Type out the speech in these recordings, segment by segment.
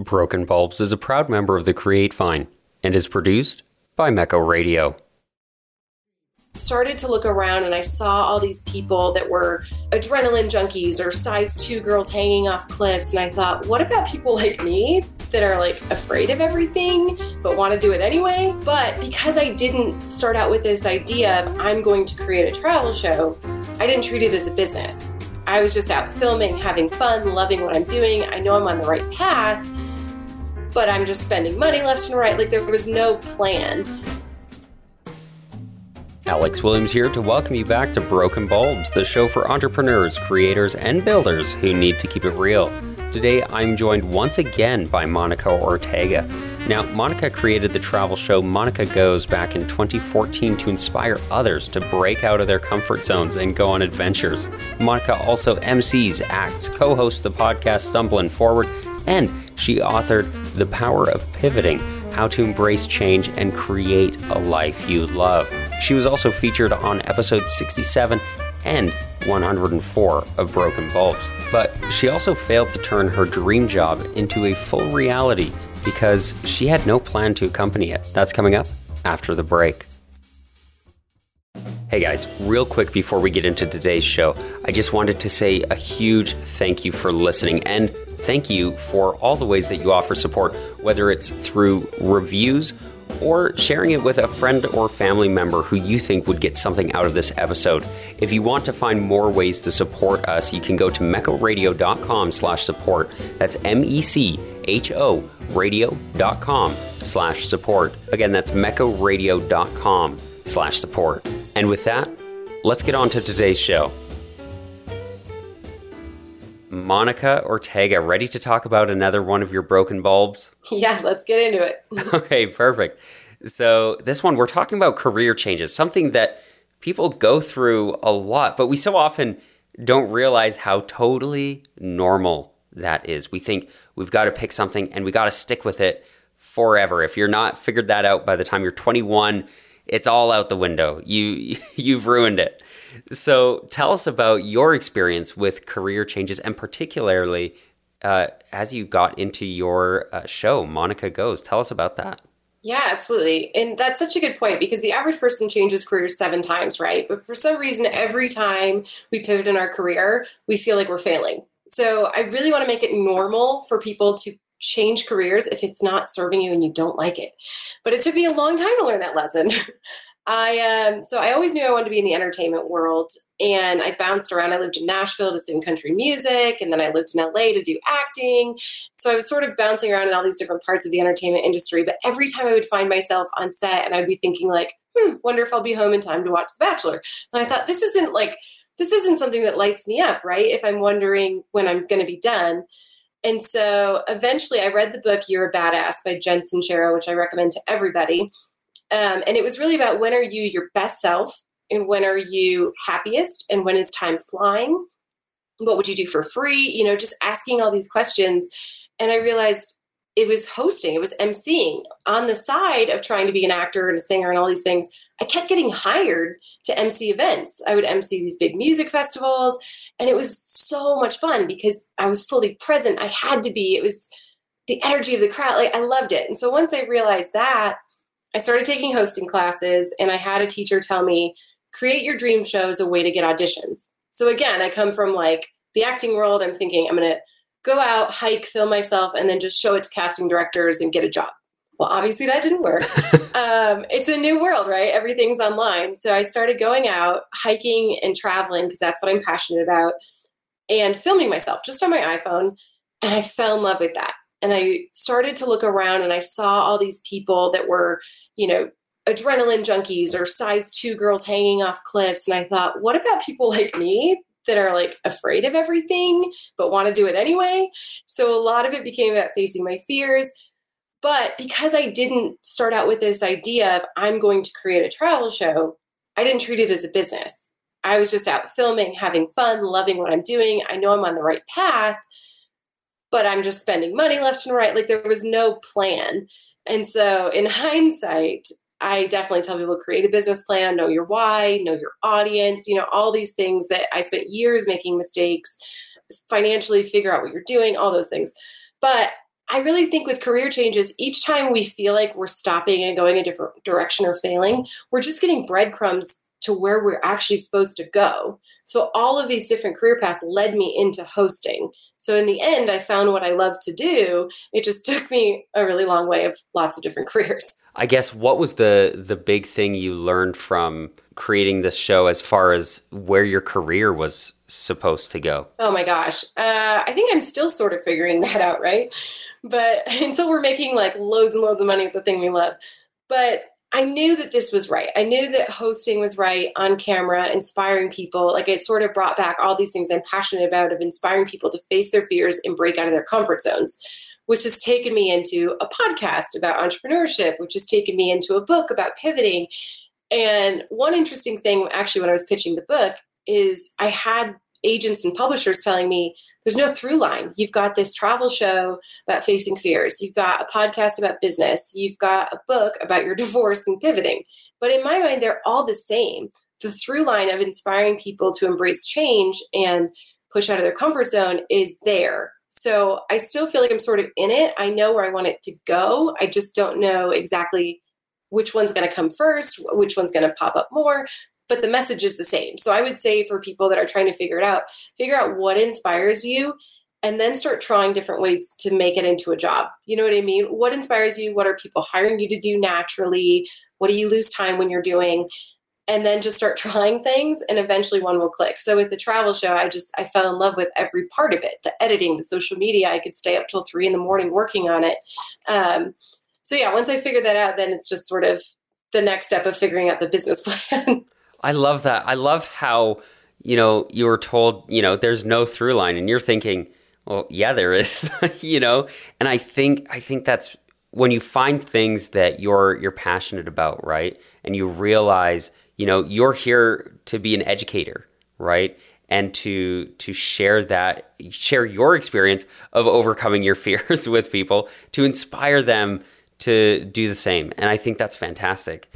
Broken Bulbs is a proud member of the Create Fine and is produced by Mecho Radio. Started to look around and I saw all these people that were adrenaline junkies or size two girls hanging off cliffs. And I thought, what about people like me that are like afraid of everything but want to do it anyway? But because I didn't start out with this idea of I'm going to create a travel show, I didn't treat it as a business. I was just out filming, having fun, loving what I'm doing. I know I'm on the right path, but I'm just spending money left and right. Like there was no plan. Alex Williams here to welcome you back to Broken Bulbs, the show for entrepreneurs, creators, and builders who need to keep it real. Today I'm joined once again by Monica Ortega. Now, Monica created the travel show Monica Goes back in 2014 to inspire others to break out of their comfort zones and go on adventures. Monica also MCs, acts, co hosts the podcast Stumbling Forward, and she authored The Power of Pivoting How to Embrace Change and Create a Life You Love. She was also featured on episode 67 and 104 of Broken Bulbs. But she also failed to turn her dream job into a full reality because she had no plan to accompany it. That's coming up after the break. Hey guys, real quick before we get into today's show, I just wanted to say a huge thank you for listening and thank you for all the ways that you offer support, whether it's through reviews or sharing it with a friend or family member who you think would get something out of this episode. If you want to find more ways to support us, you can go to mechoradio.com slash support. That's M-E-C-H-O radio.com slash support. Again, that's mechoradio.com slash support. And with that, let's get on to today's show. Monica Ortega, ready to talk about another one of your broken bulbs? Yeah, let's get into it. okay, perfect. So, this one, we're talking about career changes, something that people go through a lot, but we so often don't realize how totally normal that is. We think we've got to pick something and we got to stick with it forever. If you're not figured that out by the time you're 21, it's all out the window. You you've ruined it. So tell us about your experience with career changes, and particularly uh, as you got into your uh, show, Monica Goes. Tell us about that. Yeah, absolutely. And that's such a good point because the average person changes careers seven times, right? But for some reason, every time we pivot in our career, we feel like we're failing. So I really want to make it normal for people to change careers if it's not serving you and you don't like it. But it took me a long time to learn that lesson. I um so I always knew I wanted to be in the entertainment world and I bounced around. I lived in Nashville to sing country music and then I lived in LA to do acting. So I was sort of bouncing around in all these different parts of the entertainment industry, but every time I would find myself on set and I'd be thinking like, "Hmm, wonder if I'll be home in time to watch The Bachelor." And I thought this isn't like this isn't something that lights me up, right? If I'm wondering when I'm going to be done. And so eventually I read the book You're a Badass by Jen Sincero, which I recommend to everybody. Um, and it was really about when are you your best self and when are you happiest and when is time flying? What would you do for free? You know, just asking all these questions. And I realized it was hosting, it was emceeing on the side of trying to be an actor and a singer and all these things. I kept getting hired to MC events. I would MC these big music festivals, and it was so much fun because I was fully present. I had to be. It was the energy of the crowd. Like I loved it. And so once I realized that, I started taking hosting classes, and I had a teacher tell me, create your dream show as a way to get auditions. So again, I come from like the acting world. I'm thinking I'm going to go out, hike, film myself, and then just show it to casting directors and get a job. Well, obviously that didn't work. um, it's a new world, right? Everything's online. So I started going out, hiking and traveling because that's what I'm passionate about, and filming myself just on my iPhone. And I fell in love with that. And I started to look around and I saw all these people that were, you know, adrenaline junkies or size two girls hanging off cliffs. And I thought, what about people like me that are like afraid of everything but want to do it anyway? So a lot of it became about facing my fears but because I didn't start out with this idea of I'm going to create a travel show, I didn't treat it as a business. I was just out filming, having fun, loving what I'm doing. I know I'm on the right path, but I'm just spending money left and right. Like there was no plan. And so in hindsight, I definitely tell people create a business plan, know your why, know your audience, you know, all these things that I spent years making mistakes, financially figure out what you're doing, all those things. But I really think with career changes, each time we feel like we're stopping and going a different direction or failing, we're just getting breadcrumbs to where we're actually supposed to go. So all of these different career paths led me into hosting. So in the end, I found what I love to do. It just took me a really long way of lots of different careers. I guess what was the the big thing you learned from creating this show as far as where your career was supposed to go? Oh my gosh. Uh, I think I'm still sort of figuring that out, right? But until we're making like loads and loads of money at the thing we love. But I knew that this was right. I knew that hosting was right on camera, inspiring people. Like it sort of brought back all these things I'm passionate about of inspiring people to face their fears and break out of their comfort zones, which has taken me into a podcast about entrepreneurship, which has taken me into a book about pivoting. And one interesting thing, actually, when I was pitching the book, is I had agents and publishers telling me there's no through line. You've got this travel show about facing fears. You've got a podcast about business. You've got a book about your divorce and pivoting. But in my mind, they're all the same. The through line of inspiring people to embrace change and push out of their comfort zone is there. So I still feel like I'm sort of in it. I know where I want it to go. I just don't know exactly which one's going to come first, which one's going to pop up more but the message is the same. So I would say for people that are trying to figure it out, figure out what inspires you and then start trying different ways to make it into a job. You know what I mean? What inspires you? What are people hiring you to do naturally? What do you lose time when you're doing? And then just start trying things and eventually one will click. So with the travel show, I just I fell in love with every part of it. The editing, the social media, I could stay up till three in the morning working on it. Um, so yeah, once I figured that out, then it's just sort of the next step of figuring out the business plan. I love that. I love how, you know, you were told, you know, there's no through line and you're thinking, well, yeah, there is, you know? And I think I think that's when you find things that you're you're passionate about, right? And you realize, you know, you're here to be an educator, right? And to to share that share your experience of overcoming your fears with people to inspire them to do the same. And I think that's fantastic.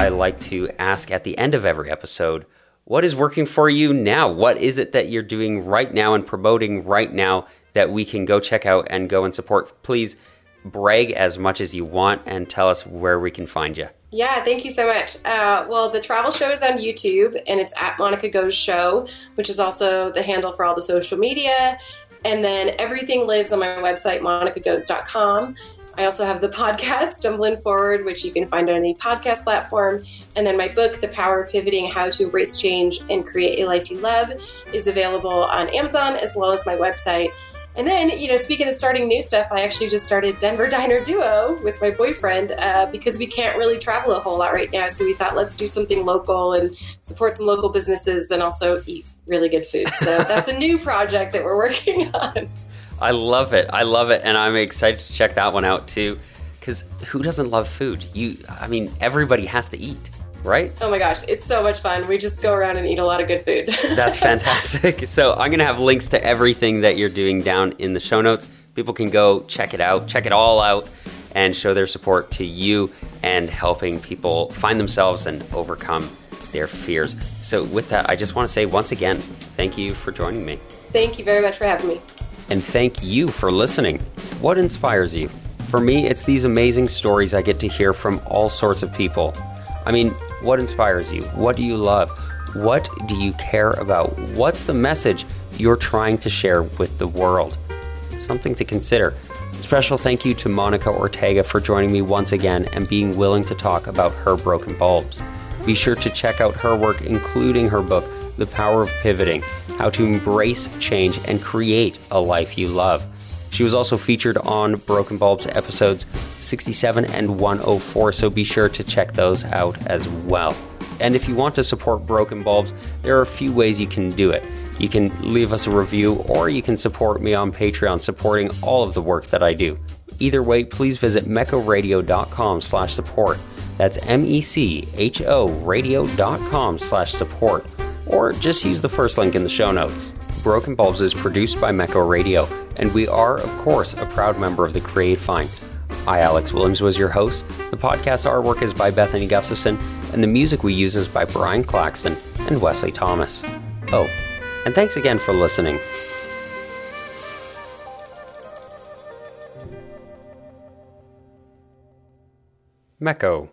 I like to ask at the end of every episode what is working for you now? What is it that you're doing right now and promoting right now that we can go check out and go and support? Please brag as much as you want and tell us where we can find you. Yeah, thank you so much. Uh, well, the travel show is on YouTube and it's at Monica Goes Show, which is also the handle for all the social media. And then everything lives on my website, monicagoes.com. I also have the podcast, Stumbling Forward, which you can find on any podcast platform. And then my book, The Power of Pivoting How to Embrace Change and Create a Life You Love, is available on Amazon as well as my website. And then, you know, speaking of starting new stuff, I actually just started Denver Diner Duo with my boyfriend uh, because we can't really travel a whole lot right now. So we thought, let's do something local and support some local businesses and also eat really good food. So that's a new project that we're working on. I love it. I love it, and I'm excited to check that one out too. Because who doesn't love food? You, I mean, everybody has to eat, right? Oh my gosh, it's so much fun. We just go around and eat a lot of good food. That's fantastic. So I'm gonna have links to everything that you're doing down in the show notes. People can go check it out, check it all out, and show their support to you and helping people find themselves and overcome their fears. So with that, I just want to say once again, thank you for joining me. Thank you very much for having me and thank you for listening. What inspires you? For me, it's these amazing stories I get to hear from all sorts of people. I mean, what inspires you? What do you love? What do you care about? What's the message you're trying to share with the world? Something to consider. Special thank you to Monica Ortega for joining me once again and being willing to talk about her broken bulbs. Be sure to check out her work, including her book, The Power of Pivoting how to embrace change and create a life you love. She was also featured on Broken Bulbs episodes 67 and 104, so be sure to check those out as well. And if you want to support Broken Bulbs, there are a few ways you can do it. You can leave us a review or you can support me on Patreon supporting all of the work that I do. Either way, please visit mechoradio.com slash support. That's M-E-C-H-O radio.com slash support or just use the first link in the show notes. Broken Bulbs is produced by Mecho Radio, and we are, of course, a proud member of the Create Find. I, Alex Williams, was your host. The podcast artwork is by Bethany Gustafson, and the music we use is by Brian Claxton and Wesley Thomas. Oh, and thanks again for listening. Mecho.